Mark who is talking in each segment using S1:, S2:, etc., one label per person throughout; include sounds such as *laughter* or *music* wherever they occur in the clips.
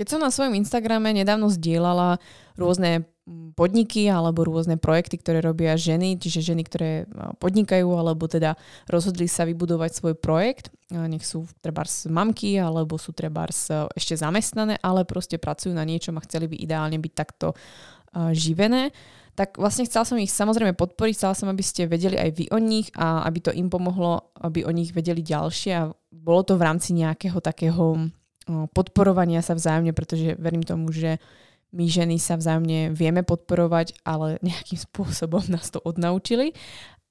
S1: keď som na svojom Instagrame nedávno zdieľala rôzne podniky alebo rôzne projekty, ktoré robia ženy, čiže ženy, ktoré podnikajú alebo teda rozhodli sa vybudovať svoj projekt, nech sú treba mamky alebo sú treba ešte zamestnané, ale proste pracujú na niečom a chceli by ideálne byť takto živené, tak vlastne chcela som ich samozrejme podporiť, chcela som, aby ste vedeli aj vy o nich a aby to im pomohlo, aby o nich vedeli ďalšie a bolo to v rámci nejakého takého podporovania sa vzájomne, pretože verím tomu, že my ženy sa vzájomne vieme podporovať, ale nejakým *laughs* spôsobom nás to odnaučili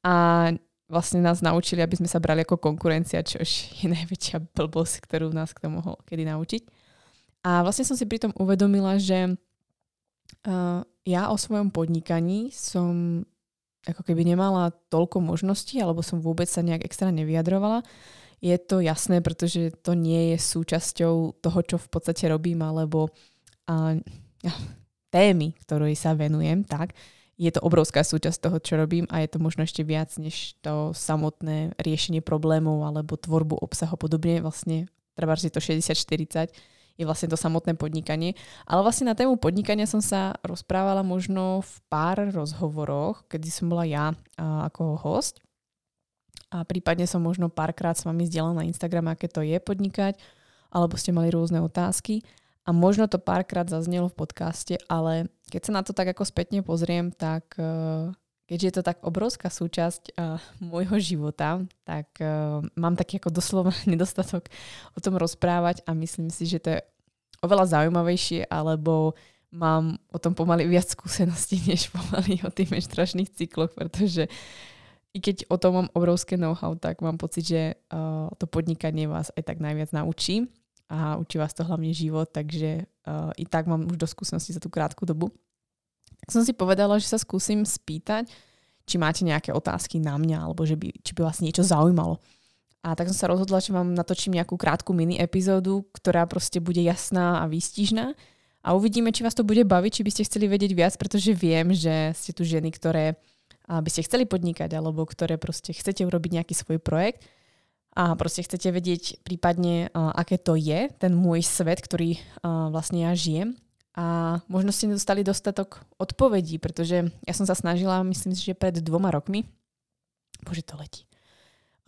S1: a vlastne nás naučili, aby sme sa brali ako konkurencia, čo je najväčšia blbosť, ktorú nás k tomu mohol kedy naučiť. A vlastne som si pritom uvedomila, že uh, ja o svojom podnikaní som ako keby nemala toľko možností, alebo som vôbec sa nejak extra nevyjadrovala. Je to jasné, pretože to nie je súčasťou toho, čo v podstate robím, alebo uh, témy, ktorej sa venujem, tak je to obrovská súčasť toho, čo robím a je to možno ešte viac než to samotné riešenie problémov alebo tvorbu obsahu podobne. Vlastne treba, že to 60-40, je vlastne to samotné podnikanie. Ale vlastne na tému podnikania som sa rozprávala možno v pár rozhovoroch, kedy som bola ja a, ako host. A prípadne som možno párkrát s vami zdieľala na Instagram, aké to je podnikať, alebo ste mali rôzne otázky. A možno to párkrát zaznelo v podcaste, ale keď sa na to tak ako spätne pozriem, tak uh, keďže je to tak obrovská súčasť uh, môjho života, tak uh, mám taký ako doslova *laughs* nedostatok o tom rozprávať a myslím si, že to je oveľa zaujímavejšie, alebo mám o tom pomaly viac skúseností, *laughs* než pomaly o tých menštračných cykloch, pretože i keď o tom mám obrovské know-how, tak mám pocit, že uh, to podnikanie vás aj tak najviac naučí a učí vás to hlavne život, takže uh, i tak mám už do skúsenosti za tú krátku dobu. Tak som si povedala, že sa skúsim spýtať, či máte nejaké otázky na mňa, alebo že by, či by vás niečo zaujímalo. A tak som sa rozhodla, že vám natočím nejakú krátku mini epizódu, ktorá proste bude jasná a výstižná. A uvidíme, či vás to bude baviť, či by ste chceli vedieť viac, pretože viem, že ste tu ženy, ktoré by ste chceli podnikať, alebo ktoré proste chcete urobiť nejaký svoj projekt a proste chcete vedieť prípadne, aké to je, ten môj svet, ktorý vlastne ja žijem. A možno ste nedostali dostatok odpovedí, pretože ja som sa snažila, myslím si, že pred dvoma rokmi, bože to letí,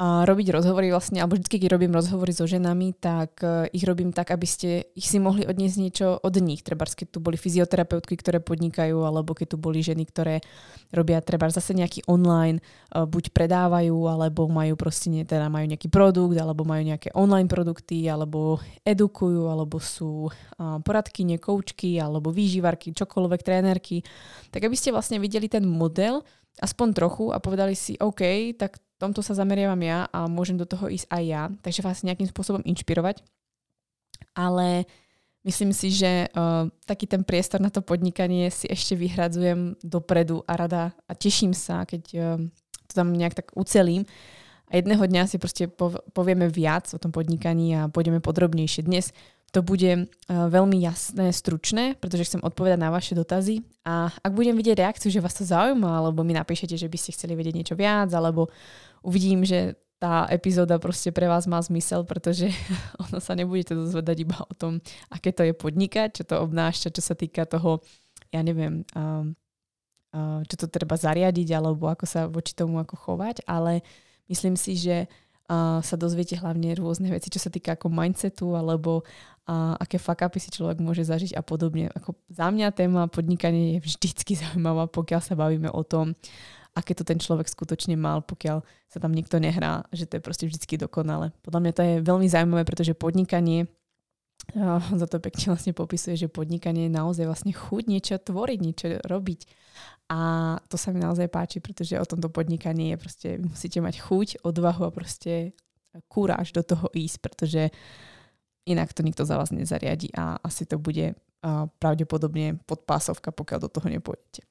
S1: robiť rozhovory vlastne, alebo vždy, keď robím rozhovory so ženami, tak uh, ich robím tak, aby ste ich si mohli odniesť niečo od nich. Treba, keď tu boli fyzioterapeutky, ktoré podnikajú, alebo keď tu boli ženy, ktoré robia treba zase nejaký online, uh, buď predávajú, alebo majú proste, nie, teda majú nejaký produkt, alebo majú nejaké online produkty, alebo edukujú, alebo sú uh, poradky, koučky, alebo výživarky, čokoľvek, trénerky. Tak aby ste vlastne videli ten model, aspoň trochu a povedali si, OK, tak tomto sa zameriavam ja a môžem do toho ísť aj ja, takže vás nejakým spôsobom inšpirovať. Ale myslím si, že uh, taký ten priestor na to podnikanie si ešte vyhradzujem dopredu a rada a teším sa, keď uh, to tam nejak tak ucelím. A jedného dňa si proste povieme viac o tom podnikaní a pôjdeme podrobnejšie. Dnes to bude uh, veľmi jasné, stručné, pretože chcem odpovedať na vaše dotazy a ak budem vidieť reakciu, že vás to zaujíma, alebo mi napíšete, že by ste chceli vedieť niečo viac, alebo uvidím, že tá epizóda proste pre vás má zmysel, pretože *laughs* ono sa nebudete dozvedať iba o tom, aké to je podnikať, čo to obnáša, čo sa týka toho, ja neviem, um, uh, čo to treba zariadiť, alebo ako sa voči tomu ako chovať, ale myslím si, že uh, sa dozviete hlavne rôzne veci, čo sa týka ako mindsetu, alebo uh, aké fuck upy si človek môže zažiť a podobne. Ako za mňa téma podnikanie je vždycky *laughs* zaujímavá, pokiaľ sa bavíme o tom, aké to ten človek skutočne mal, pokiaľ sa tam nikto nehrá, že to je proste vždy dokonale. Podľa mňa to je veľmi zaujímavé, pretože podnikanie Uh, *laughs* za to pekne vlastne popisuje, že podnikanie je naozaj vlastne chuť niečo tvoriť, niečo robiť. A to sa mi naozaj páči, pretože o tomto podnikaní je proste, musíte mať chuť, odvahu a proste kúráž do toho ísť, pretože inak to nikto za vás nezariadi a asi to bude uh, pravdepodobne podpásovka, pokiaľ do toho nepôjdete.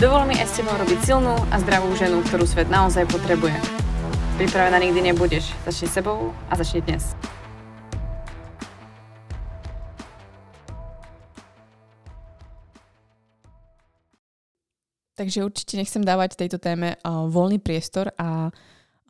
S2: Dovol mi aj s tebou robiť silnú a zdravú ženu, ktorú svet naozaj potrebuje. Pripravená nikdy nebudeš. Začni sebou a začni dnes.
S1: Takže určite nechcem dávať tejto téme voľný priestor a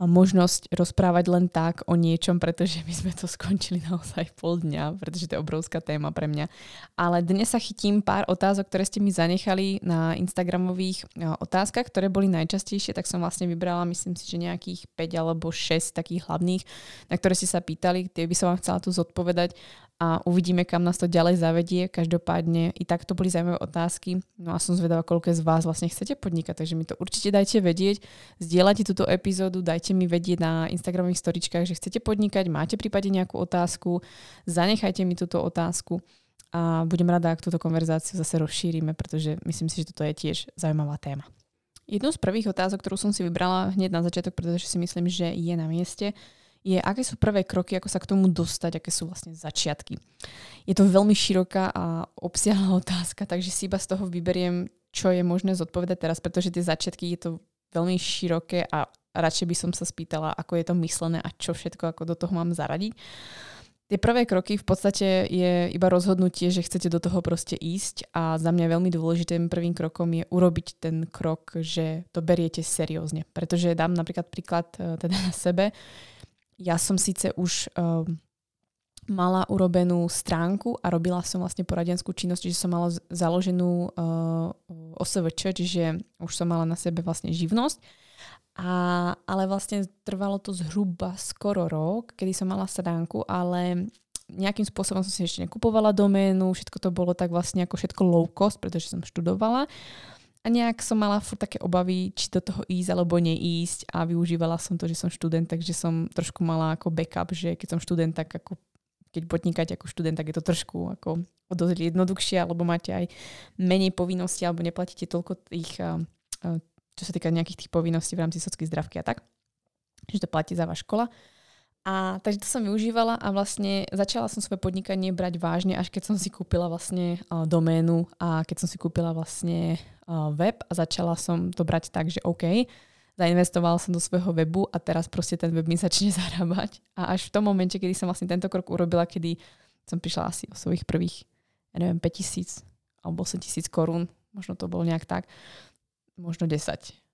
S1: možnosť rozprávať len tak o niečom, pretože my sme to skončili naozaj pol dňa, pretože to je obrovská téma pre mňa. Ale dnes sa chytím pár otázok, ktoré ste mi zanechali na Instagramových otázkach, ktoré boli najčastejšie, tak som vlastne vybrala, myslím si, že nejakých 5 alebo 6 takých hlavných, na ktoré ste sa pýtali, tie by som vám chcela tu zodpovedať a uvidíme, kam nás to ďalej zavedie. Každopádne i tak to boli zaujímavé otázky. No a som zvedavá, koľko z vás vlastne chcete podnikať, takže mi to určite dajte vedieť. Zdieľajte túto epizódu, dajte mi vedieť na Instagramových storičkách, že chcete podnikať, máte prípadne nejakú otázku, zanechajte mi túto otázku a budem rada, ak túto konverzáciu zase rozšírime, pretože myslím si, že toto je tiež zaujímavá téma. Jednou z prvých otázok, ktorú som si vybrala hneď na začiatok, pretože si myslím, že je na mieste, je, aké sú prvé kroky, ako sa k tomu dostať, aké sú vlastne začiatky. Je to veľmi široká a obsiahla *laughs* otázka, takže si iba z toho vyberiem, čo je možné zodpovedať teraz, pretože tie začiatky je to veľmi široké a radšej by som sa spýtala, ako je to myslené a čo všetko ako do toho mám zaradiť. Tie prvé kroky v podstate je iba rozhodnutie, že chcete do toho proste ísť a za mňa veľmi dôležitým prvým krokom je urobiť ten krok, že to beriete seriózne. Pretože dám napríklad príklad e, teda na sebe ja som síce už uh, mala urobenú stránku a robila som vlastne poradenskú činnosť, čiže som mala založenú uh, OSVČ, čiže už som mala na sebe vlastne živnosť. A, ale vlastne trvalo to zhruba skoro rok, kedy som mala stránku, ale nejakým spôsobom som si ešte nekupovala doménu, všetko to bolo tak vlastne ako všetko low cost, pretože som študovala. A nejak som mala furt také obavy, či do toho ísť alebo neísť a využívala som to, že som študent, takže som trošku mala ako backup, že keď som študent, tak ako keď podnikáte ako študent, tak je to trošku ako dosť jednoduchšie, alebo máte aj menej povinností, alebo neplatíte toľko tých, čo sa týka nejakých tých povinností v rámci socky zdravky a tak. Že to platí za vás škola. A takže to som využívala a vlastne začala som svoje podnikanie brať vážne, až keď som si kúpila vlastne doménu a keď som si kúpila vlastne web a začala som to brať tak, že OK, zainvestovala som do svojho webu a teraz proste ten web mi začne *laughs* zarábať. A až v tom momente, kedy som vlastne tento krok urobila, kedy som prišla asi o svojich prvých, ja neviem, 5000 alebo 8000 korún, možno to bolo nejak tak, možno 10, 10.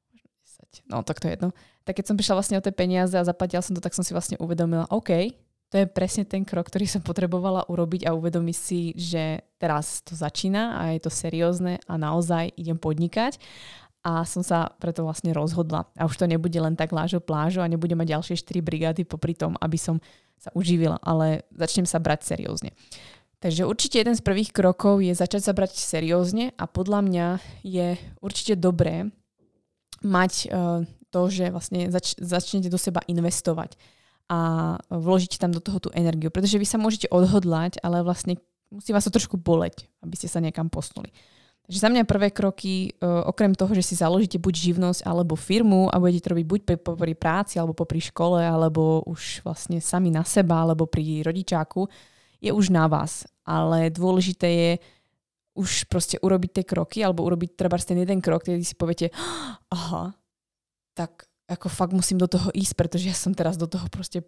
S1: No tak to je jedno. Tak keď som prišla vlastne o tie peniaze a zaplatila som to, tak som si vlastne uvedomila, OK, to je presne ten krok, ktorý som potrebovala urobiť a uvedomiť si, že teraz to začína a je to seriózne a naozaj idem podnikať. A som sa preto vlastne rozhodla. A už to nebude len tak lážo plážo a nebudem mať ďalšie 4 brigády popri tom, aby som sa uživila, ale začnem sa brať seriózne. Takže určite jeden z prvých krokov je začať sa brať seriózne a podľa mňa je určite dobré mať uh, to, že vlastne zač- začnete do seba investovať a vložiť tam do toho tú energiu. Pretože vy sa môžete odhodlať, ale vlastne musí vás to trošku boleť, aby ste sa niekam posnuli. Takže za mňa prvé kroky, uh, okrem toho, že si založíte buď živnosť alebo firmu a budete to robiť buď pri, práci, alebo pri škole, alebo už vlastne sami na seba, alebo pri rodičáku, je už na vás. Ale dôležité je už proste urobiť tie kroky, alebo urobiť treba ten jeden krok, kedy si poviete, aha, tak ako fakt musím do toho ísť, pretože ja som teraz do toho proste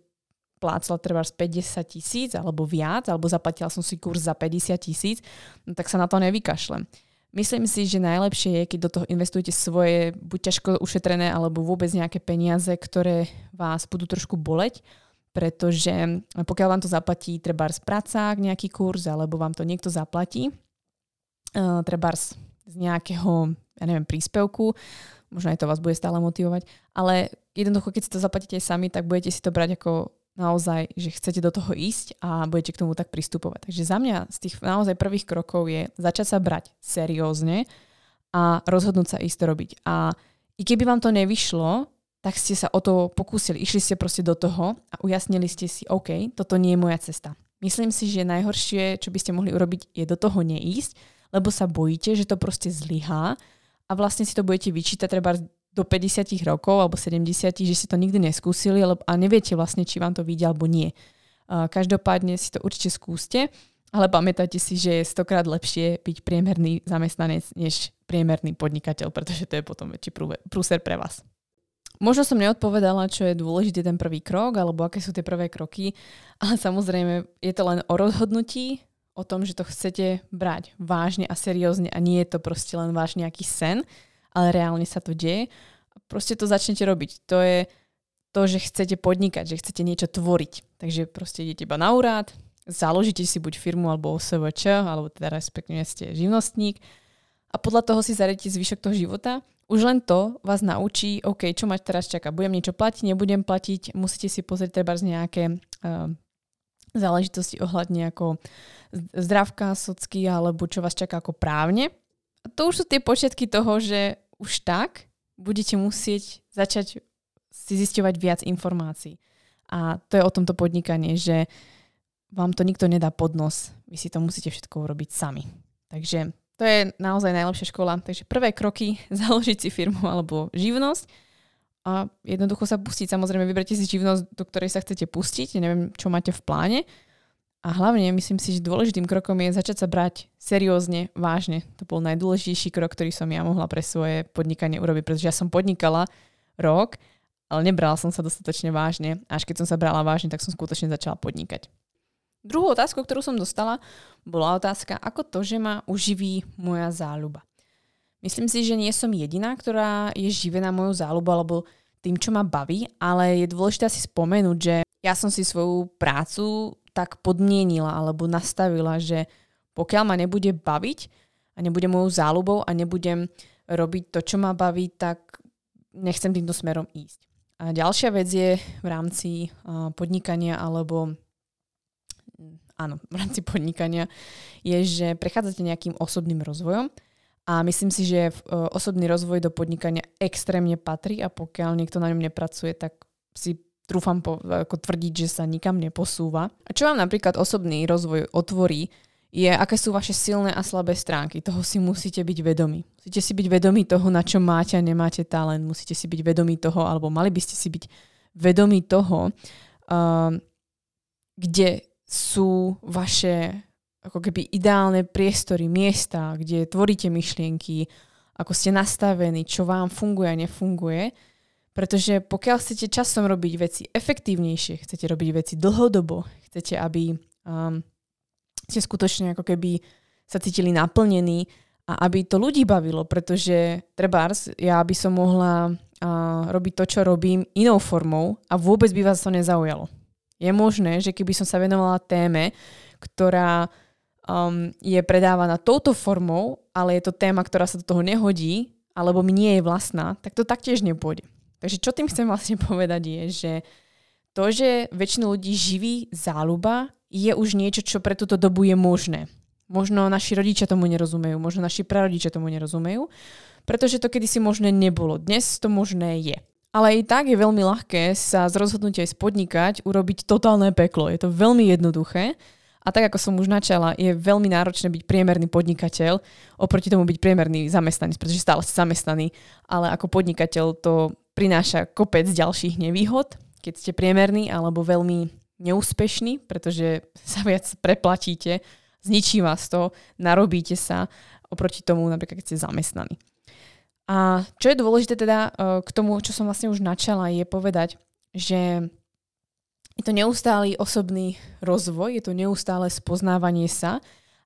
S1: plácala treba z 50 tisíc alebo viac, alebo zaplatila som si kurz za 50 tisíc, no tak sa na to nevykašlem. Myslím si, že najlepšie je, keď do toho investujete svoje buď ťažko ušetrené alebo vôbec nejaké peniaze, ktoré vás budú trošku boleť, pretože pokiaľ vám to zaplatí treba pracák nejaký kurz alebo vám to niekto zaplatí, uh, treba z nejakého, ja neviem, príspevku, možno aj to vás bude stále motivovať, ale jednoducho, keď si to zaplatíte sami, tak budete si to brať ako naozaj, že chcete do toho ísť a budete k tomu tak pristupovať. Takže za mňa z tých naozaj prvých krokov je začať sa brať seriózne a rozhodnúť sa ísť to robiť. A i keby vám to nevyšlo, tak ste sa o to pokúsili, išli ste proste do toho a ujasnili ste si, OK, toto nie je moja cesta. Myslím si, že najhoršie, čo by ste mohli urobiť, je do toho neísť, lebo sa bojíte, že to proste zlyhá a vlastne si to budete vyčítať treba do 50 rokov alebo 70, že si to nikdy neskúsili a neviete vlastne, či vám to vyjde alebo nie. Každopádne si to určite skúste, ale pamätajte si, že je stokrát lepšie byť priemerný zamestnanec než priemerný podnikateľ, pretože to je potom väčší prúser pre vás. Možno som neodpovedala, čo je dôležitý ten prvý krok, alebo aké sú tie prvé kroky, ale samozrejme je to len o rozhodnutí, o tom, že to chcete brať vážne a seriózne a nie je to proste len váš nejaký sen, ale reálne sa to deje. Proste to začnete robiť. To je to, že chcete podnikať, že chcete niečo tvoriť. Takže proste idete iba na úrad, založíte si buď firmu alebo OSVČ, alebo teda respektíve ste živnostník a podľa toho si zariadite zvyšok toho života už len to vás naučí, OK, čo mať teraz čaká. Budem niečo platiť, nebudem platiť, musíte si pozrieť treba z nejaké uh, záležitosti ohľadne ako zdravka, socky alebo čo vás čaká ako právne. A to už sú tie počiatky toho, že už tak budete musieť začať si zisťovať viac informácií. A to je o tomto podnikanie, že vám to nikto nedá pod nos. Vy si to musíte všetko urobiť sami. Takže to je naozaj najlepšia škola. Takže prvé kroky, *laughs* založiť si firmu alebo živnosť a jednoducho sa pustiť. Samozrejme, vyberte si živnosť, do ktorej sa chcete pustiť. Neviem, čo máte v pláne. A hlavne myslím si, že dôležitým krokom je začať sa brať seriózne, vážne. To bol najdôležitejší krok, ktorý som ja mohla pre svoje podnikanie urobiť, pretože ja som podnikala rok, ale nebrala som sa dostatočne vážne. Až keď som sa brala vážne, tak som skutočne začala podnikať. Druhú otázku, ktorú som dostala, bola otázka, ako to, že ma uživí moja záľuba. Myslím si, že nie som jediná, ktorá je živená mojou záľubou alebo tým, čo ma baví, ale je dôležité si spomenúť, že ja som si svoju prácu tak podmienila alebo nastavila, že pokiaľ ma nebude baviť a nebude mojou záľubou a nebudem robiť to, čo ma baví, tak nechcem týmto smerom ísť. A ďalšia vec je v rámci podnikania alebo áno, v rámci podnikania, je, že prechádzate nejakým osobným rozvojom a myslím si, že e, osobný rozvoj do podnikania extrémne patrí a pokiaľ niekto na ňom nepracuje, tak si trúfam po, ako tvrdiť, že sa nikam neposúva. A čo vám napríklad osobný rozvoj otvorí, je, aké sú vaše silné a slabé stránky. Toho si musíte byť vedomí. Musíte si byť vedomí toho, na čo máte a nemáte talent. Musíte si byť vedomí toho, alebo mali by ste si byť vedomí toho, uh, kde sú vaše ako keby ideálne priestory, miesta, kde tvoríte myšlienky, ako ste nastavení, čo vám funguje a nefunguje. Pretože pokiaľ chcete časom robiť veci efektívnejšie, chcete robiť veci dlhodobo, chcete, aby um, ste skutočne ako keby sa cítili naplnení a aby to ľudí bavilo, pretože trebárs, ja by som mohla uh, robiť to, čo robím inou formou a vôbec by vás to nezaujalo. Je možné, že keby som sa venovala téme, ktorá um, je predávaná touto formou, ale je to téma, ktorá sa do toho nehodí, alebo mi nie je vlastná, tak to taktiež nepôjde. Takže čo tým chcem vlastne *laughs* povedať je, že to, že väčšinu ľudí živí záľuba, je už niečo, čo pre túto dobu je možné. Možno naši rodičia tomu nerozumejú, možno naši prarodičia tomu nerozumejú, pretože to kedysi možné nebolo. Dnes to možné je. Ale i tak je veľmi ľahké sa z rozhodnutia aj spodnikať, urobiť totálne peklo. Je to veľmi jednoduché. A tak, ako som už načala, je veľmi náročné byť priemerný podnikateľ, oproti tomu byť priemerný zamestnanec, pretože stále ste zamestnaný, ale ako podnikateľ to prináša kopec ďalších nevýhod, keď ste priemerný alebo veľmi neúspešný, pretože sa viac preplatíte, zničí vás to, narobíte sa oproti tomu, napríklad keď ste zamestnaní. A čo je dôležité teda e, k tomu, čo som vlastne už načala, je povedať, že je to neustály osobný rozvoj, je to neustále spoznávanie sa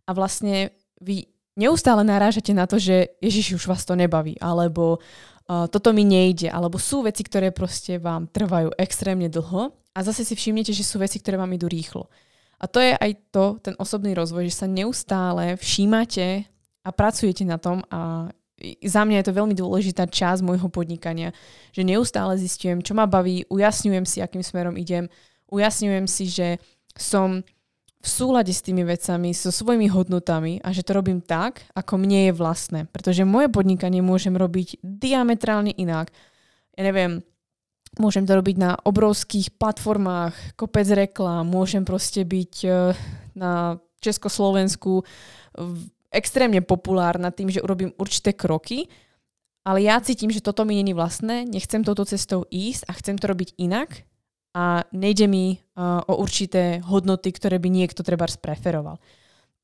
S1: a vlastne vy neustále narážate na to, že Ježiš už vás to nebaví, alebo uh, toto mi nejde, alebo sú veci, ktoré proste vám trvajú extrémne dlho a zase si všimnete, že sú veci, ktoré vám idú rýchlo. A to je aj to, ten osobný rozvoj, že sa neustále všímate a pracujete na tom a za mňa je to veľmi dôležitá časť môjho podnikania, že neustále zistujem, čo ma baví, ujasňujem si, akým smerom idem, ujasňujem si, že som v súlade s tými vecami, so svojimi hodnotami a že to robím tak, ako mne je vlastné. Pretože moje podnikanie môžem robiť diametrálne inak. Ja neviem, môžem to robiť na obrovských platformách, kopec reklám, môžem proste byť eh, na Československu extrémne populárna tým, že urobím určité kroky, ale ja cítim, že toto mi není vlastné, nechcem touto cestou ísť a chcem to robiť inak a nejde mi uh, o určité hodnoty, ktoré by niekto treba preferoval.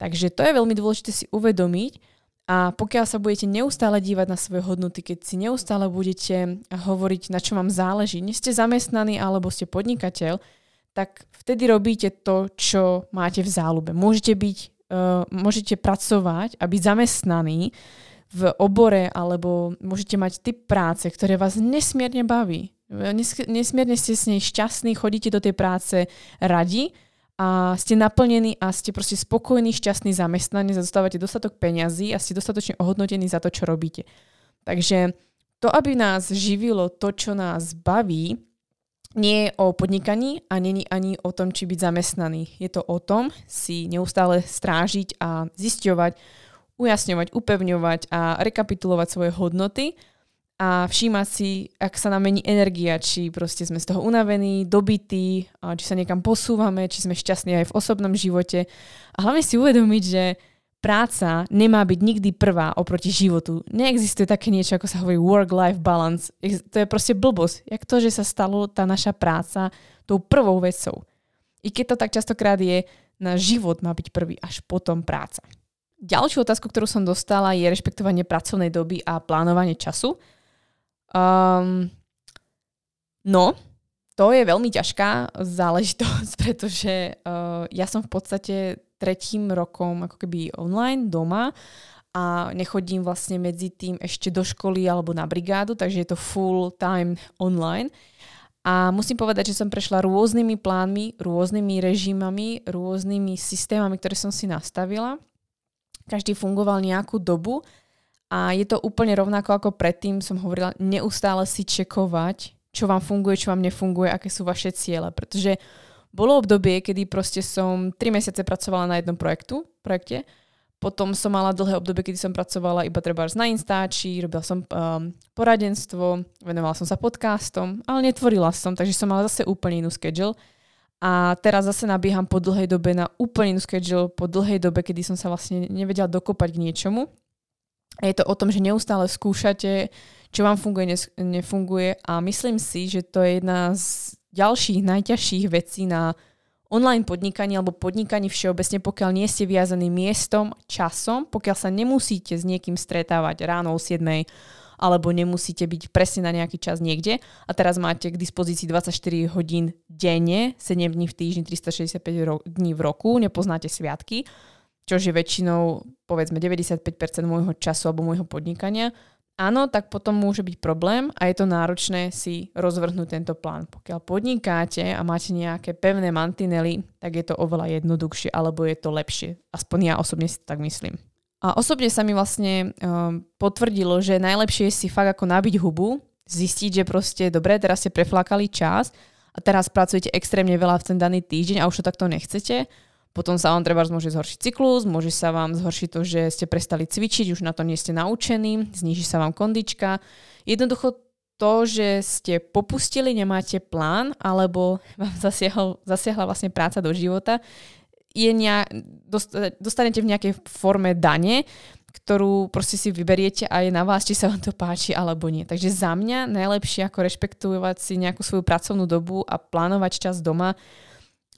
S1: Takže to je veľmi dôležité si uvedomiť a pokiaľ sa budete neustále dívať na svoje hodnoty, keď si neustále budete hovoriť, na čo vám záleží, nie ste zamestnaní alebo ste podnikateľ, tak vtedy robíte to, čo máte v záľube. Môžete byť, uh, môžete pracovať a byť zamestnaní v obore alebo môžete mať typ práce, ktoré vás nesmierne baví. Nesmierne ste s nej šťastní, chodíte do tej práce radi a ste naplnení a ste proste spokojní, šťastní zamestnanec a dostávate dostatok peňazí a ste dostatočne ohodnotení za to, čo robíte. Takže to, aby nás živilo to, čo nás baví, nie je o podnikaní a není ani o tom, či byť zamestnaný. Je to o tom si neustále strážiť a zisťovať, ujasňovať, upevňovať a rekapitulovať svoje hodnoty a všímať si, ak sa nám mení energia, či proste sme z toho unavení, dobití, či sa niekam posúvame, či sme šťastní aj v osobnom živote. A hlavne si uvedomiť, že práca nemá byť nikdy prvá oproti životu. Neexistuje také niečo, ako sa hovorí work-life balance. To je proste blbosť. Jak to, že sa stalo tá naša práca tou prvou vecou. I keď to tak častokrát je, na život má byť prvý, až potom práca. Ďalšiu otázku, ktorú som dostala, je rešpektovanie pracovnej doby a plánovanie času. Um, no, to je veľmi ťažká záležitosť, *laughs* pretože uh, ja som v podstate tretím rokom ako keby online doma a nechodím vlastne medzi tým ešte do školy alebo na brigádu, takže je to full time online. A musím povedať, že som prešla rôznymi plánmi, rôznymi režimami, rôznymi systémami, ktoré som si nastavila. Každý fungoval nejakú dobu a je to úplne rovnako ako predtým som hovorila, neustále si čekovať, čo vám funguje, čo vám nefunguje, aké sú vaše ciele. Pretože bolo obdobie, kedy proste som 3 mesiace pracovala na jednom projektu, projekte, potom som mala dlhé obdobie, kedy som pracovala iba treba na Instači, robila som um, poradenstvo, venovala som sa podcastom, ale netvorila som, takže som mala zase úplne inú schedule. A teraz zase nabieham po dlhej dobe na úplne inú schedule, po dlhej dobe, kedy som sa vlastne nevedela dokopať k niečomu. Je to o tom, že neustále skúšate, čo vám funguje, nefunguje a myslím si, že to je jedna z ďalších najťažších vecí na online podnikaní alebo podnikaní všeobecne, pokiaľ nie ste viazaní miestom, časom, pokiaľ sa nemusíte s niekým stretávať ráno o 7 alebo nemusíte byť presne na nejaký čas niekde a teraz máte k dispozícii 24 hodín denne, 7 dní v týždni, 365 ro- dní v roku, nepoznáte sviatky, čo je väčšinou povedzme 95% môjho času alebo môjho podnikania, áno, tak potom môže byť problém a je to náročné si rozvrhnúť tento plán. Pokiaľ podnikáte a máte nejaké pevné mantinely, tak je to oveľa jednoduchšie alebo je to lepšie. Aspoň ja osobne si tak myslím. A osobne sa mi vlastne um, potvrdilo, že najlepšie je si fakt ako nabiť hubu, zistiť, že proste dobre, teraz ste preflákali čas a teraz pracujete extrémne veľa v ten daný týždeň a už to takto nechcete potom sa vám treba môže zhoršiť cyklus, môže sa vám zhoršiť to, že ste prestali cvičiť, už na to nie ste naučení, zniží sa vám kondička. Jednoducho to, že ste popustili, nemáte plán, alebo vám zasiahol, zasiahla vlastne práca do života, je nejak, dostanete v nejakej forme dane, ktorú proste si vyberiete a je na vás, či sa vám to páči alebo nie. Takže za mňa najlepšie ako rešpektovať si nejakú svoju pracovnú dobu a plánovať čas doma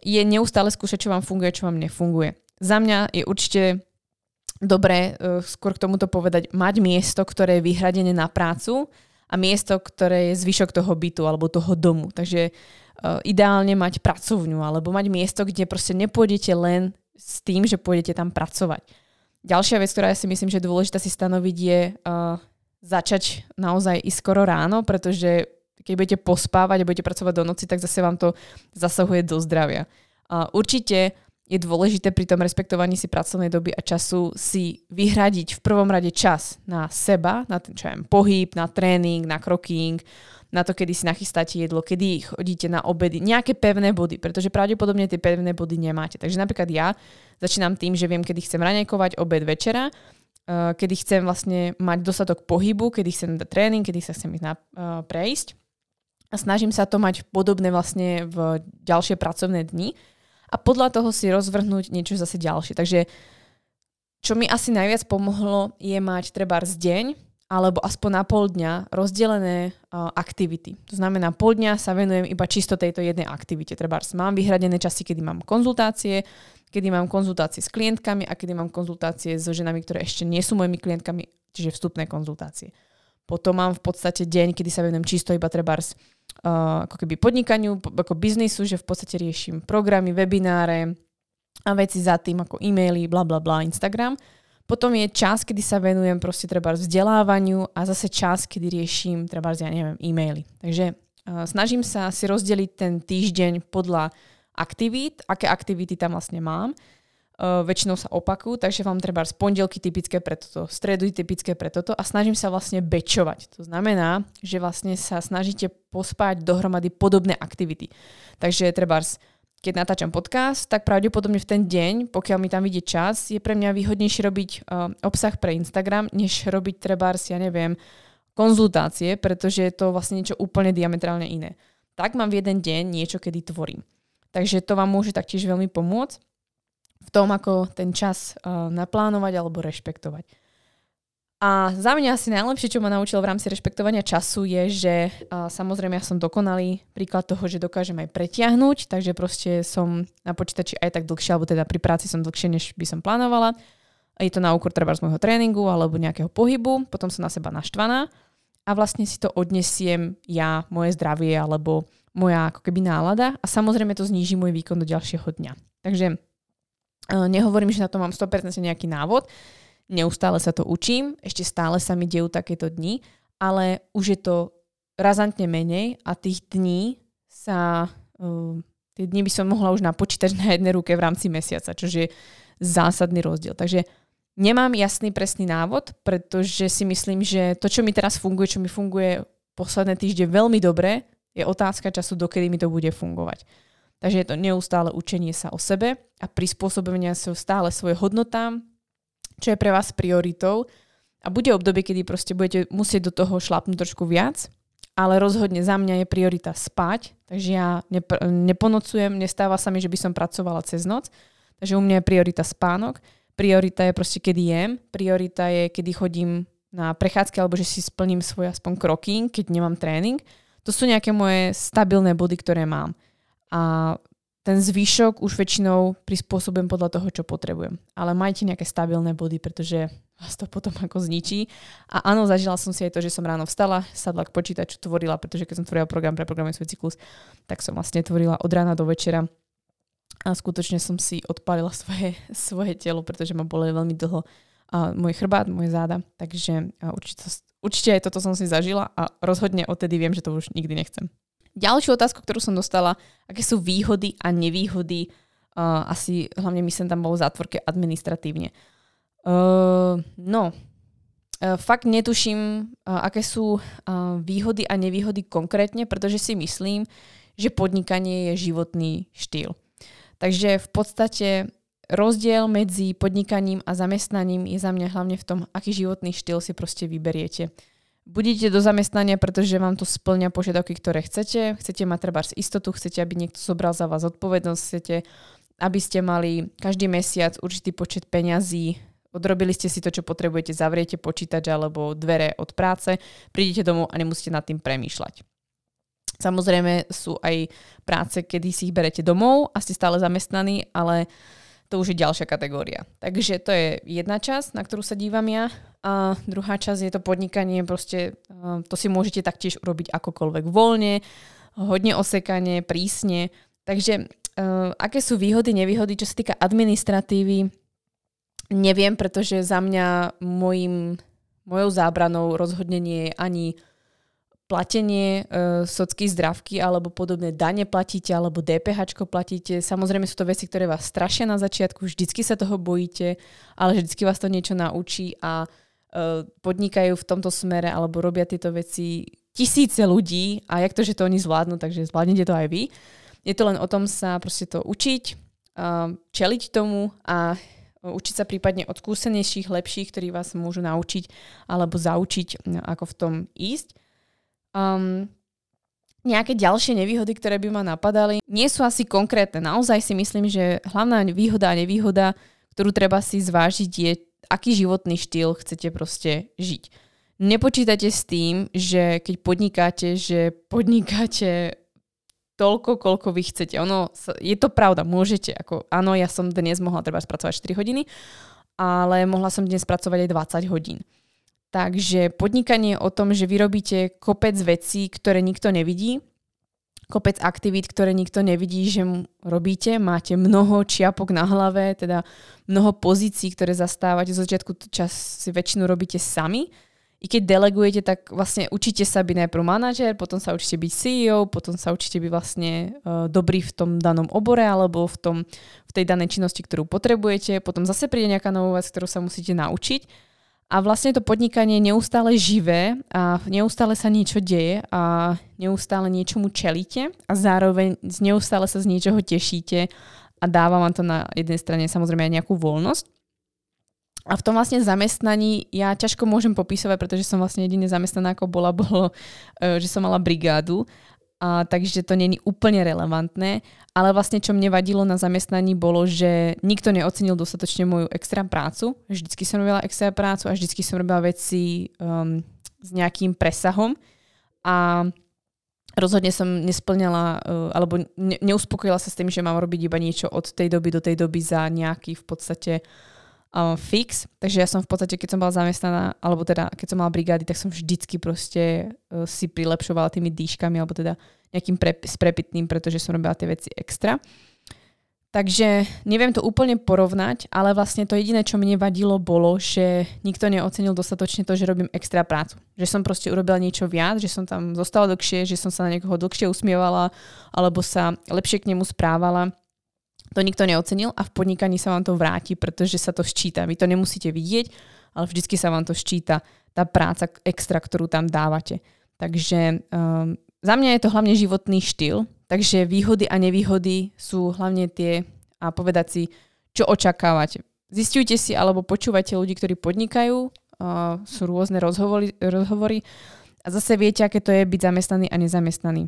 S1: je neustále skúšať, čo vám funguje, čo vám nefunguje. Za mňa je určite dobré uh, skôr k tomuto povedať, mať miesto, ktoré je vyhradené na prácu a miesto, ktoré je zvyšok toho bytu alebo toho domu. Takže uh, ideálne mať pracovňu alebo mať miesto, kde proste nepôjdete len s tým, že pôjdete tam pracovať. Ďalšia vec, ktorá ja si myslím, že je dôležitá si stanoviť, je uh, začať naozaj i skoro ráno, pretože keď budete pospávať a budete pracovať do noci, tak zase vám to zasahuje do zdravia. A určite je dôležité pri tom respektovaní si pracovnej doby a času si vyhradiť v prvom rade čas na seba, na ten čo viem, pohyb, na tréning, na kroking, na to, kedy si nachystáte jedlo, kedy chodíte na obedy, nejaké pevné body, pretože pravdepodobne tie pevné body nemáte. Takže napríklad ja začínam tým, že viem, kedy chcem raňajkovať, obed, večera, eh, kedy chcem vlastne mať dostatok pohybu, kedy chcem dať tréning, kedy sa chcem ísť na, uh, prejsť a snažím sa to mať podobné vlastne v ďalšie pracovné dni a podľa toho si rozvrhnúť niečo zase ďalšie. Takže čo mi asi najviac pomohlo je mať treba z deň alebo aspoň na pol dňa rozdelené uh, aktivity. To znamená, pol dňa sa venujem iba čisto tejto jednej aktivite. Treba mám vyhradené časy, kedy mám konzultácie, kedy mám konzultácie s klientkami a kedy mám konzultácie so ženami, ktoré ešte nie sú mojimi klientkami, čiže vstupné konzultácie. Potom mám v podstate deň, kedy sa venujem čisto iba trebárs uh, ako keby podnikaniu, ako biznisu, že v podstate riešim programy, webináre a veci za tým ako e-maily, bla bla bla, Instagram. Potom je čas, kedy sa venujem proste treba vzdelávaniu a zase čas, kedy riešim treba, ja neviem, e-maily. Takže uh, snažím sa si rozdeliť ten týždeň podľa aktivít, aké aktivity tam vlastne mám. Uh, väčšinou sa opakujú, takže vám treba z pondelky typické pre toto, stredy typické pre toto a snažím sa vlastne bečovať. To znamená, že vlastne sa snažíte pospať dohromady podobné aktivity. Takže treba keď natáčam podcast, tak pravdepodobne v ten deň, pokiaľ mi tam vidie čas, je pre mňa výhodnejšie robiť uh, obsah pre Instagram, než robiť trebárs, ja neviem, konzultácie, pretože je to vlastne niečo úplne diametrálne iné. Tak mám v jeden deň niečo, kedy tvorím. Takže to vám môže taktiež veľmi pomôcť v tom, ako ten čas uh, naplánovať alebo rešpektovať. A za mňa asi najlepšie, čo ma naučil v rámci rešpektovania času je, že uh, samozrejme ja som dokonalý príklad toho, že dokážem aj pretiahnuť, takže proste som na počítači aj tak dlhšie, alebo teda pri práci som dlhšie, než by som plánovala. Je to na úkor treba z môjho tréningu alebo nejakého pohybu, potom som na seba naštvaná a vlastne si to odnesiem ja, moje zdravie alebo moja ako keby nálada a samozrejme to zníži môj výkon do ďalšieho dňa. Takže nehovorím, že na to mám 100% nejaký návod, neustále sa to učím, ešte stále sa mi dejú takéto dni, ale už je to razantne menej a tých dní sa, uh, tie dni by som mohla už napočítať *laughs* na jednej ruke v rámci mesiaca, čo je zásadný rozdiel. Takže nemám jasný presný návod, pretože si myslím, že to, čo mi teraz funguje, čo mi funguje posledné týždne veľmi dobre, je otázka času, dokedy mi to bude fungovať. Takže je to neustále učenie sa o sebe a prispôsobenia sa stále svojim hodnotám, čo je pre vás prioritou. A bude obdobie, kedy proste budete musieť do toho šlapnúť trošku viac, ale rozhodne za mňa je priorita spať, takže ja nep- neponocujem, nestáva sa mi, že by som pracovala cez noc, takže u mňa je priorita spánok, priorita je proste, kedy jem, priorita je, kedy chodím na prechádzky alebo že si splním svoj aspoň kroking, keď nemám tréning. To sú nejaké moje stabilné body, ktoré mám. A ten zvyšok už väčšinou prispôsobujem podľa toho, čo potrebujem. Ale majte nejaké stabilné body, pretože vás to potom ako zničí. A áno, zažila som si aj to, že som ráno vstala, sadla k počítaču, tvorila, pretože keď som tvorila program pre programový svoj cyklus, tak som vlastne tvorila od rána do večera. A skutočne som si odpalila svoje, *laughs* svoje telo, pretože ma bolo veľmi dlho a môj chrbát, moje záda. Takže určite, určite aj toto som si zažila a rozhodne odtedy viem, že to už nikdy nechcem. Ďalšiu otázku, ktorú som dostala, aké sú výhody a nevýhody, uh, asi hlavne myslím tam bolo v zátvorke administratívne. Uh, no, uh, fakt netuším, uh, aké sú uh, výhody a nevýhody konkrétne, pretože si myslím, že podnikanie je životný štýl. Takže v podstate rozdiel medzi podnikaním a zamestnaním je za mňa hlavne v tom, aký životný štýl si proste vyberiete budete do zamestnania, pretože vám to splňa požiadavky, ktoré chcete. Chcete mať treba istotu, chcete, aby niekto zobral za vás odpovednosť, chcete, aby ste mali každý mesiac určitý počet peňazí, odrobili ste si to, čo potrebujete, zavriete počítač alebo dvere od práce, prídete domov a nemusíte nad tým premýšľať. Samozrejme sú aj práce, kedy si ich berete domov a ste stále zamestnaní, ale to už je ďalšia kategória. Takže to je jedna časť, na ktorú sa dívam ja. A druhá časť je to podnikanie, proste to si môžete taktiež urobiť akokoľvek voľne, hodne osekanie, prísne. Takže aké sú výhody, nevýhody, čo sa týka administratívy, neviem, pretože za mňa mojim, mojou zábranou rozhodne nie je ani platenie e, socky zdravky alebo podobné dane platíte alebo DPH platíte. Samozrejme sú to veci, ktoré vás strašia na začiatku, vždycky sa toho bojíte, ale vždycky vás to niečo naučí a e, podnikajú v tomto smere alebo robia tieto veci tisíce ľudí a jak to, že to oni zvládnu, takže zvládnete to aj vy. Je to len o tom sa proste to učiť, e, čeliť tomu a učiť sa prípadne od skúsenejších, lepších, ktorí vás môžu naučiť alebo zaučiť, ako v tom ísť. Um, nejaké ďalšie nevýhody, ktoré by ma napadali, nie sú asi konkrétne. Naozaj si myslím, že hlavná výhoda a nevýhoda, ktorú treba si zvážiť, je, aký životný štýl chcete proste žiť. nepočítate s tým, že keď podnikáte, že podnikáte toľko, koľko vy chcete. Ono, je to pravda, môžete. Ako, áno, ja som dnes mohla treba spracovať 4 hodiny, ale mohla som dnes pracovať aj 20 hodín. Takže podnikanie je o tom, že vy robíte kopec vecí, ktoré nikto nevidí, kopec aktivít, ktoré nikto nevidí, že robíte. Máte mnoho čiapok na hlave, teda mnoho pozícií, ktoré zastávate. Z začiatku čas si väčšinu robíte sami. I keď delegujete, tak vlastne učíte sa byť najprv manažer, potom sa učíte byť CEO, potom sa učíte byť vlastne uh, dobrý v tom danom obore alebo v, tom, v tej danej činnosti, ktorú potrebujete. Potom zase príde nejaká nová vec, ktorú sa musíte naučiť. A vlastne to podnikanie je neustále živé a neustále sa niečo deje a neustále niečomu čelíte a zároveň neustále sa z niečoho tešíte a dáva vám to na jednej strane samozrejme aj nejakú voľnosť. A v tom vlastne zamestnaní ja ťažko môžem popísovať, pretože som vlastne jedine zamestnaná ako bola, *laughs* bolo, e, že som mala brigádu a, takže to není úplne relevantné, ale vlastne čo mne vadilo na zamestnaní bolo, že nikto neocenil dostatočne moju extra prácu. Vždycky som robila extra prácu a vždycky som robila veci um, s nejakým presahom a rozhodne som nesplňala uh, alebo ne, neuspokojila sa s tým, že mám robiť iba niečo od tej doby do tej doby za nejaký v podstate um, fix. Takže ja som v podstate, keď som bola zamestnaná, alebo teda keď som mala brigády, tak som vždycky proste uh, si prilepšovala tými dýškami, alebo teda nejakým prep- sprepitným, pretože som robila tie veci extra. Takže neviem to úplne porovnať, ale vlastne to jediné, čo mne vadilo, bolo, že nikto neocenil dostatočne to, že robím extra prácu. Že som proste urobila niečo viac, že som tam zostala dlhšie, že som sa na niekoho dlhšie usmievala, alebo sa lepšie k nemu správala to nikto neocenil a v podnikaní sa vám to vráti, pretože sa to ščíta. Vy to nemusíte vidieť, ale vždycky sa vám to ščíta, tá práca extra, ktorú tam dávate. Takže um, za mňa je to hlavne životný štýl, takže výhody a nevýhody sú hlavne tie a povedať si, čo očakávate. Zistujte si alebo počúvajte ľudí, ktorí podnikajú, uh, sú rôzne rozhovory, rozhovory a zase viete, aké to je byť zamestnaný a nezamestnaný.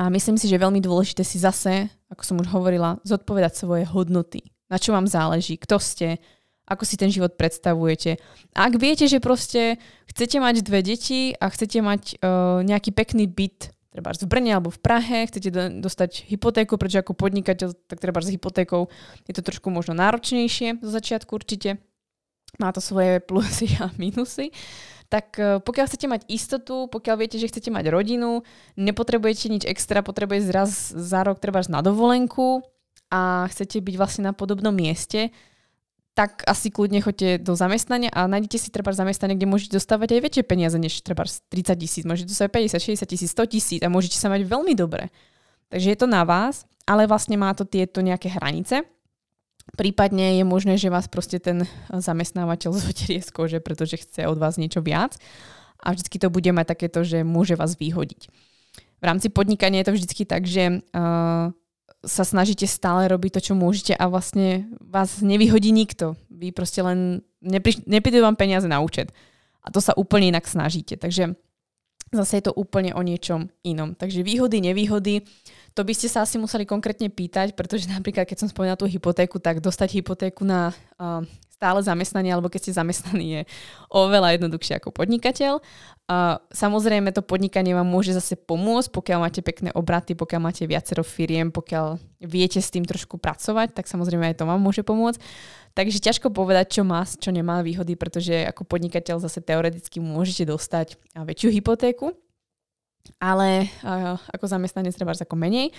S1: A myslím si, že veľmi dôležité si zase, ako som už hovorila, zodpovedať svoje hodnoty. Na čo vám záleží, kto ste, ako si ten život predstavujete. A ak viete, že proste chcete mať dve deti a chcete mať uh, nejaký pekný byt, treba v Brne alebo v Prahe, chcete do, dostať hypotéku, pretože ako podnikateľ, tak treba s hypotékou je to trošku možno náročnejšie zo začiatku určite. Má to svoje plusy a *laughs* minusy tak e, pokiaľ chcete mať istotu, pokiaľ viete, že chcete mať rodinu, nepotrebujete nič extra, potrebujete raz za rok treba na dovolenku a chcete byť vlastne na podobnom mieste, tak asi kľudne choďte do zamestnania a nájdete si treba zamestnanie, kde môžete dostávať aj väčšie peniaze než treba 30 tisíc, môžete dostávať 50, 60 tisíc, 100 tisíc a môžete sa mať veľmi dobre. Takže je to na vás, ale vlastne má to tieto nejaké hranice Prípadne je možné, že vás proste ten zamestnávateľ *laughs* zoterie z kože, pretože chce od vás niečo viac a vždycky to bude mať takéto, že môže vás vyhodiť. V rámci podnikania je to vždycky tak, že uh, sa snažíte stále robiť to, čo môžete a vlastne vás nevyhodí nikto. Vy proste len nepri, neprídu vám peniaze na účet. A to sa úplne inak snažíte. Takže zase je to úplne o niečom inom. Takže výhody, nevýhody. To by ste sa asi museli konkrétne pýtať, pretože napríklad, keď som spomínala tú hypotéku, tak dostať hypotéku na uh, stále zamestnanie, alebo keď ste zamestnaní, je oveľa jednoduchšie ako podnikateľ. Uh, samozrejme, to podnikanie vám môže zase pomôcť, pokiaľ máte pekné obraty, pokiaľ máte viacero firiem, pokiaľ viete s tým trošku pracovať, tak samozrejme aj to vám môže pomôcť. Takže ťažko povedať, čo má, čo nemá výhody, pretože ako podnikateľ zase teoreticky môžete dostať väčšiu hypotéku, ale uh, ako zamestnanec treba ako menej,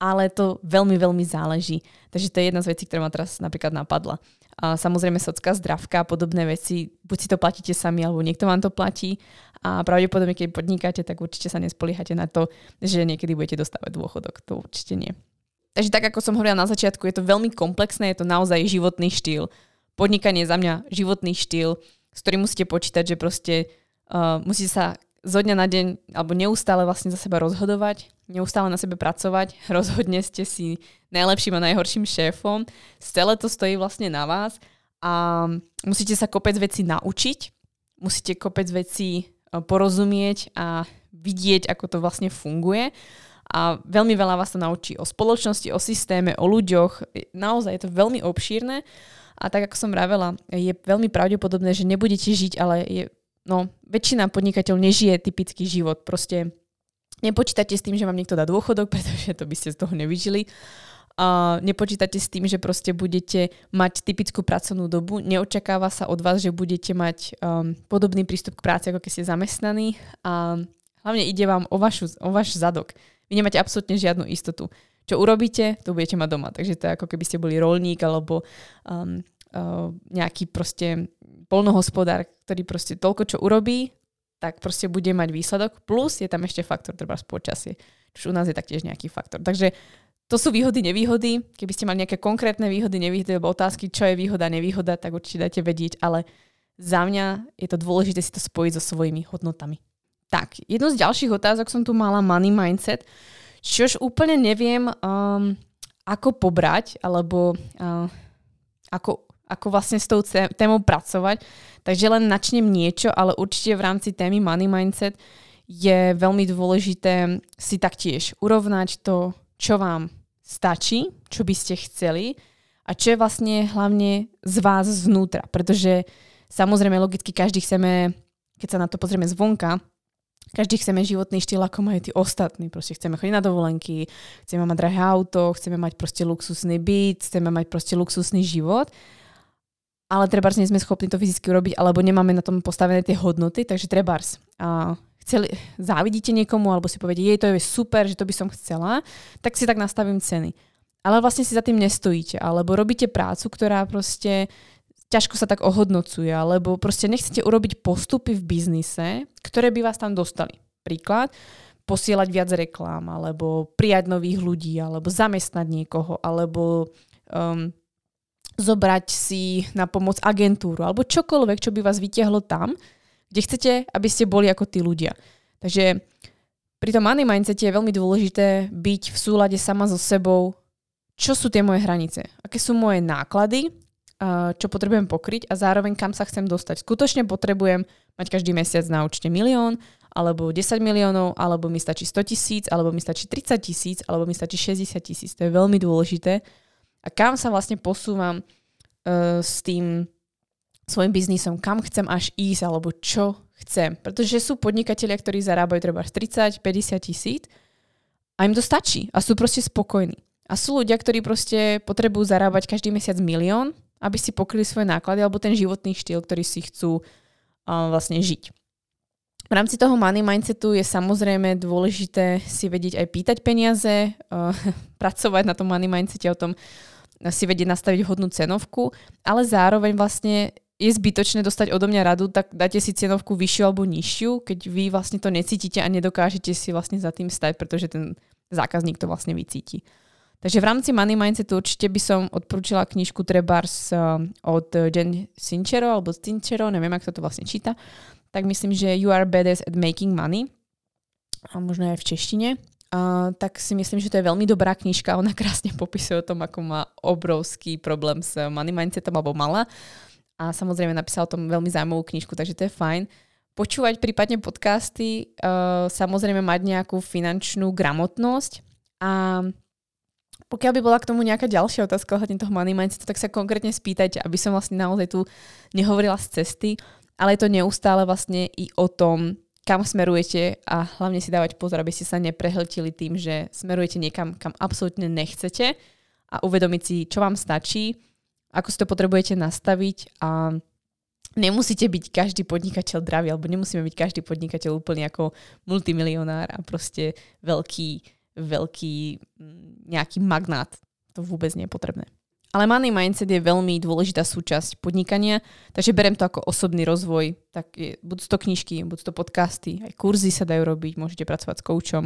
S1: ale to veľmi, veľmi záleží. Takže to je jedna z vecí, ktorá ma teraz napríklad napadla. A samozrejme socka, zdravka a podobné veci, buď si to platíte sami, alebo niekto vám to platí a pravdepodobne, keď podnikáte, tak určite sa nespoliehate na to, že niekedy budete dostávať dôchodok. To určite nie. Takže tak, ako som hovorila na začiatku, je to veľmi komplexné, je to naozaj životný štýl. Podnikanie je za mňa životný štýl, s ktorým musíte počítať, že proste uh, musíte sa zo dňa na deň, alebo neustále vlastne za seba rozhodovať, neustále na sebe pracovať, *laughs* rozhodne ste si najlepším a najhorším šéfom. Celé to stojí vlastne na vás a musíte sa kopec veci naučiť, musíte kopec veci e, porozumieť a vidieť, ako to vlastne funguje. A veľmi veľa vás to naučí o spoločnosti, o systéme, o ľuďoch. Naozaj je to veľmi obšírne. A tak, ako som vravela, je veľmi pravdepodobné, že nebudete žiť, ale je no, väčšina podnikateľov nežije typický život. Proste nepočítate s tým, že vám niekto dá dôchodok, *laughs* pretože to by ste z toho nevyžili. A nepočítate s tým, že proste budete mať typickú pracovnú dobu. Neočakáva sa od vás, že budete mať um, podobný prístup k práci, ako keď ste zamestnaní. A hlavne ide vám o, vašu, o váš zadok. Vy nemáte absolútne žiadnu istotu. Čo urobíte, to budete mať doma. Takže to je ako keby ste boli rolník alebo um, uh, nejaký proste polnohospodár, ktorý proste toľko, čo urobí, tak proste bude mať výsledok. Plus je tam ešte faktor, treba počasie. Čo u nás je taktiež nejaký faktor. Takže to sú výhody, nevýhody. Keby ste mali nejaké konkrétne výhody, nevýhody alebo otázky, čo je výhoda, nevýhoda, tak určite dajte vedieť, ale za mňa je to dôležité si to spojiť so svojimi hodnotami. Tak, jednu z ďalších otázok som tu mala money mindset, čož úplne neviem, um, ako pobrať, alebo uh, ako ako vlastne s tou témou pracovať. Takže len načnem niečo, ale určite v rámci témy Money Mindset je veľmi dôležité si taktiež urovnať to, čo vám stačí, čo by ste chceli a čo je vlastne hlavne z vás znútra. Pretože samozrejme logicky každý chceme, keď sa na to pozrieme zvonka, každý chceme životný štýl, ako majú tí ostatní. Proste chceme chodiť na dovolenky, chceme mať drahé auto, chceme mať proste luxusný byt, chceme mať proste luxusný život ale trebárs nie sme schopní to fyzicky urobiť, alebo nemáme na tom postavené tie hodnoty, takže trebárs a chceli, závidíte niekomu, alebo si poviete, jej to je super, že to by som chcela, tak si tak nastavím ceny. Ale vlastne si za tým nestojíte, alebo robíte prácu, ktorá proste ťažko sa tak ohodnocuje, alebo proste nechcete urobiť postupy v biznise, ktoré by vás tam dostali. Príklad, posielať viac reklám, alebo prijať nových ľudí, alebo zamestnať niekoho, alebo um, zobrať si na pomoc agentúru alebo čokoľvek, čo by vás vytiahlo tam, kde chcete, aby ste boli ako tí ľudia. Takže pri tom money mindsete je veľmi dôležité byť v súlade sama so sebou, čo sú tie moje hranice, aké sú moje náklady, čo potrebujem pokryť a zároveň kam sa chcem dostať. Skutočne potrebujem mať každý mesiac na účte milión, alebo 10 miliónov, alebo mi stačí 100 tisíc, alebo mi stačí 30 tisíc, alebo mi stačí 60 tisíc. To je veľmi dôležité, a kam sa vlastne posúvam uh, s tým svojim biznisom, kam chcem až ísť alebo čo chcem. Pretože sú podnikatelia, ktorí zarábajú treba 30, 50 tisíc a im to stačí a sú proste spokojní. A sú ľudia, ktorí proste potrebujú zarábať každý mesiac milión, aby si pokryli svoje náklady alebo ten životný štýl, ktorý si chcú uh, vlastne žiť. V rámci toho money mindsetu je samozrejme dôležité si vedieť aj pýtať peniaze, uh, *laughs* pracovať na tom money mindsete, o tom si vedieť nastaviť hodnú cenovku, ale zároveň vlastne je zbytočné dostať odo mňa radu, tak dáte si cenovku vyššiu alebo nižšiu, keď vy vlastne to necítite a nedokážete si vlastne za tým stať, pretože ten zákazník to vlastne vycíti. Takže v rámci Money Mindsetu určite by som odporúčila knižku Trebars od Jen Sincero, alebo Sincero, neviem, ako to vlastne číta tak myslím, že You are badass at making money. A možno aj v češtine. Tak si myslím, že to je veľmi dobrá knižka. Ona krásne popisuje o tom, ako má obrovský problém s money mindsetom, alebo mala. A samozrejme napísala o tom veľmi zaujímavú knižku, takže to je fajn. Počúvať prípadne podcasty, uh, samozrejme mať nejakú finančnú gramotnosť a pokiaľ by bola k tomu nejaká ďalšia otázka ohľadne toho money mindsetu, tak sa konkrétne spýtajte, aby som vlastne naozaj tu nehovorila z cesty ale je to neustále vlastne i o tom, kam smerujete a hlavne si dávať pozor, aby ste sa neprehltili tým, že smerujete niekam, kam absolútne nechcete a uvedomiť si, čo vám stačí, ako si to potrebujete nastaviť a nemusíte byť každý podnikateľ dravý, alebo nemusíme byť každý podnikateľ úplne ako multimilionár a proste veľký, veľký mm, nejaký magnát. To vôbec nie je potrebné. Ale money mindset je veľmi dôležitá súčasť podnikania, takže berem to ako osobný rozvoj. Tak je, budú to knižky, budú to podcasty, aj kurzy sa dajú robiť, môžete pracovať s koučom.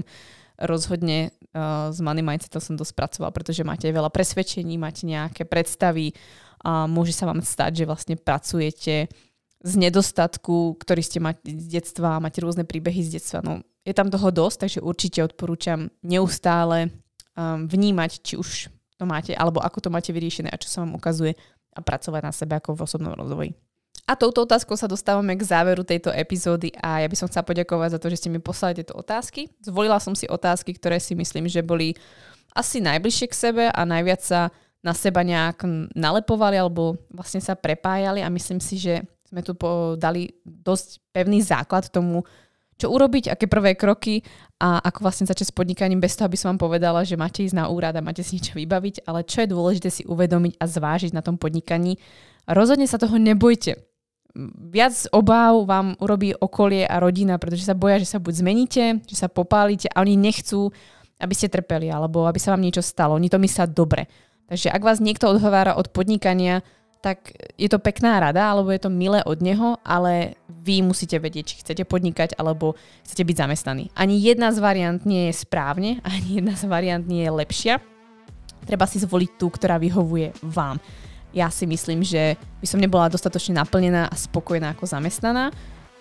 S1: Rozhodne uh, s money mindsetom som to spracoval, pretože máte veľa presvedčení, máte nejaké predstavy a môže sa vám stať, že vlastne pracujete z nedostatku, ktorý ste mať z detstva, máte rôzne príbehy z detstva. No, je tam toho dosť, takže určite odporúčam neustále um, vnímať, či už to máte, alebo ako to máte vyriešené a čo sa vám ukazuje a pracovať na sebe ako v osobnom rozvoji. A touto otázkou sa dostávame k záveru tejto epizódy a ja by som chcela poďakovať za to, že ste mi poslali tieto otázky. Zvolila som si otázky, ktoré si myslím, že boli asi najbližšie k sebe a najviac sa na seba nejak nalepovali alebo vlastne sa prepájali a myslím si, že sme tu dali dosť pevný základ tomu, čo urobiť, aké prvé kroky a ako vlastne začať s podnikaním bez toho, aby som vám povedala, že máte ísť na úrad a máte si niečo vybaviť, ale čo je dôležité si uvedomiť a zvážiť na tom podnikaní. Rozhodne sa toho nebojte. Viac obáv vám urobí okolie a rodina, pretože sa boja, že sa buď zmeníte, že sa popálite a oni nechcú, aby ste trpeli alebo aby sa vám niečo stalo. Oni to myslia dobre. Takže ak vás niekto odhovára od podnikania, tak je to pekná rada, alebo je to milé od neho, ale vy musíte vedieť, či chcete podnikať, alebo chcete byť zamestnaní. Ani jedna z variant nie je správne, *laughs* ani jedna z variant nie je lepšia. Treba si zvoliť tú, ktorá vyhovuje vám. Ja si myslím, že by som nebola dostatočne naplnená a spokojná ako zamestnaná,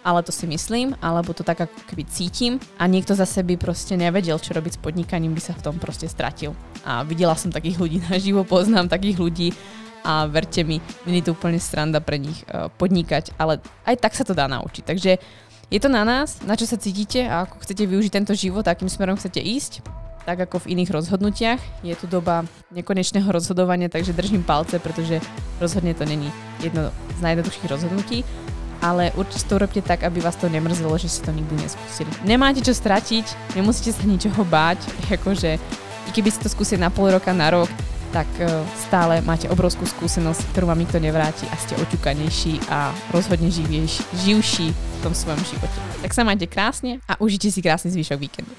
S1: ale to si myslím, alebo to tak ako keby cítim a niekto za by proste nevedel, čo robiť s podnikaním, by sa v tom proste stratil. A videla som takých ľudí *laughs* naživo, poznám takých ľudí a verte mi, nie je to úplne stranda pre nich uh, podnikať, ale aj tak sa to dá naučiť. Takže je to na nás, na čo sa cítite a ako chcete využiť tento život, akým smerom chcete ísť, tak ako v iných rozhodnutiach. Je tu doba nekonečného rozhodovania, takže držím palce, pretože rozhodne to není jedno z najjednoduchších rozhodnutí ale určite to urobte tak, aby vás to nemrzelo, že ste to nikdy neskúsili. Nemáte čo stratiť, nemusíte sa ničoho báť, *laughs* akože i keby ste to skúsili na pol roka, na rok, tak e, stále máte obrovskú skúsenosť, ktorú vám nikto nevráti a ste oťukanejší a rozhodne živší, živší v tom svojom živote. Tak sa majte krásne a užite si krásny zvyšok víkendu.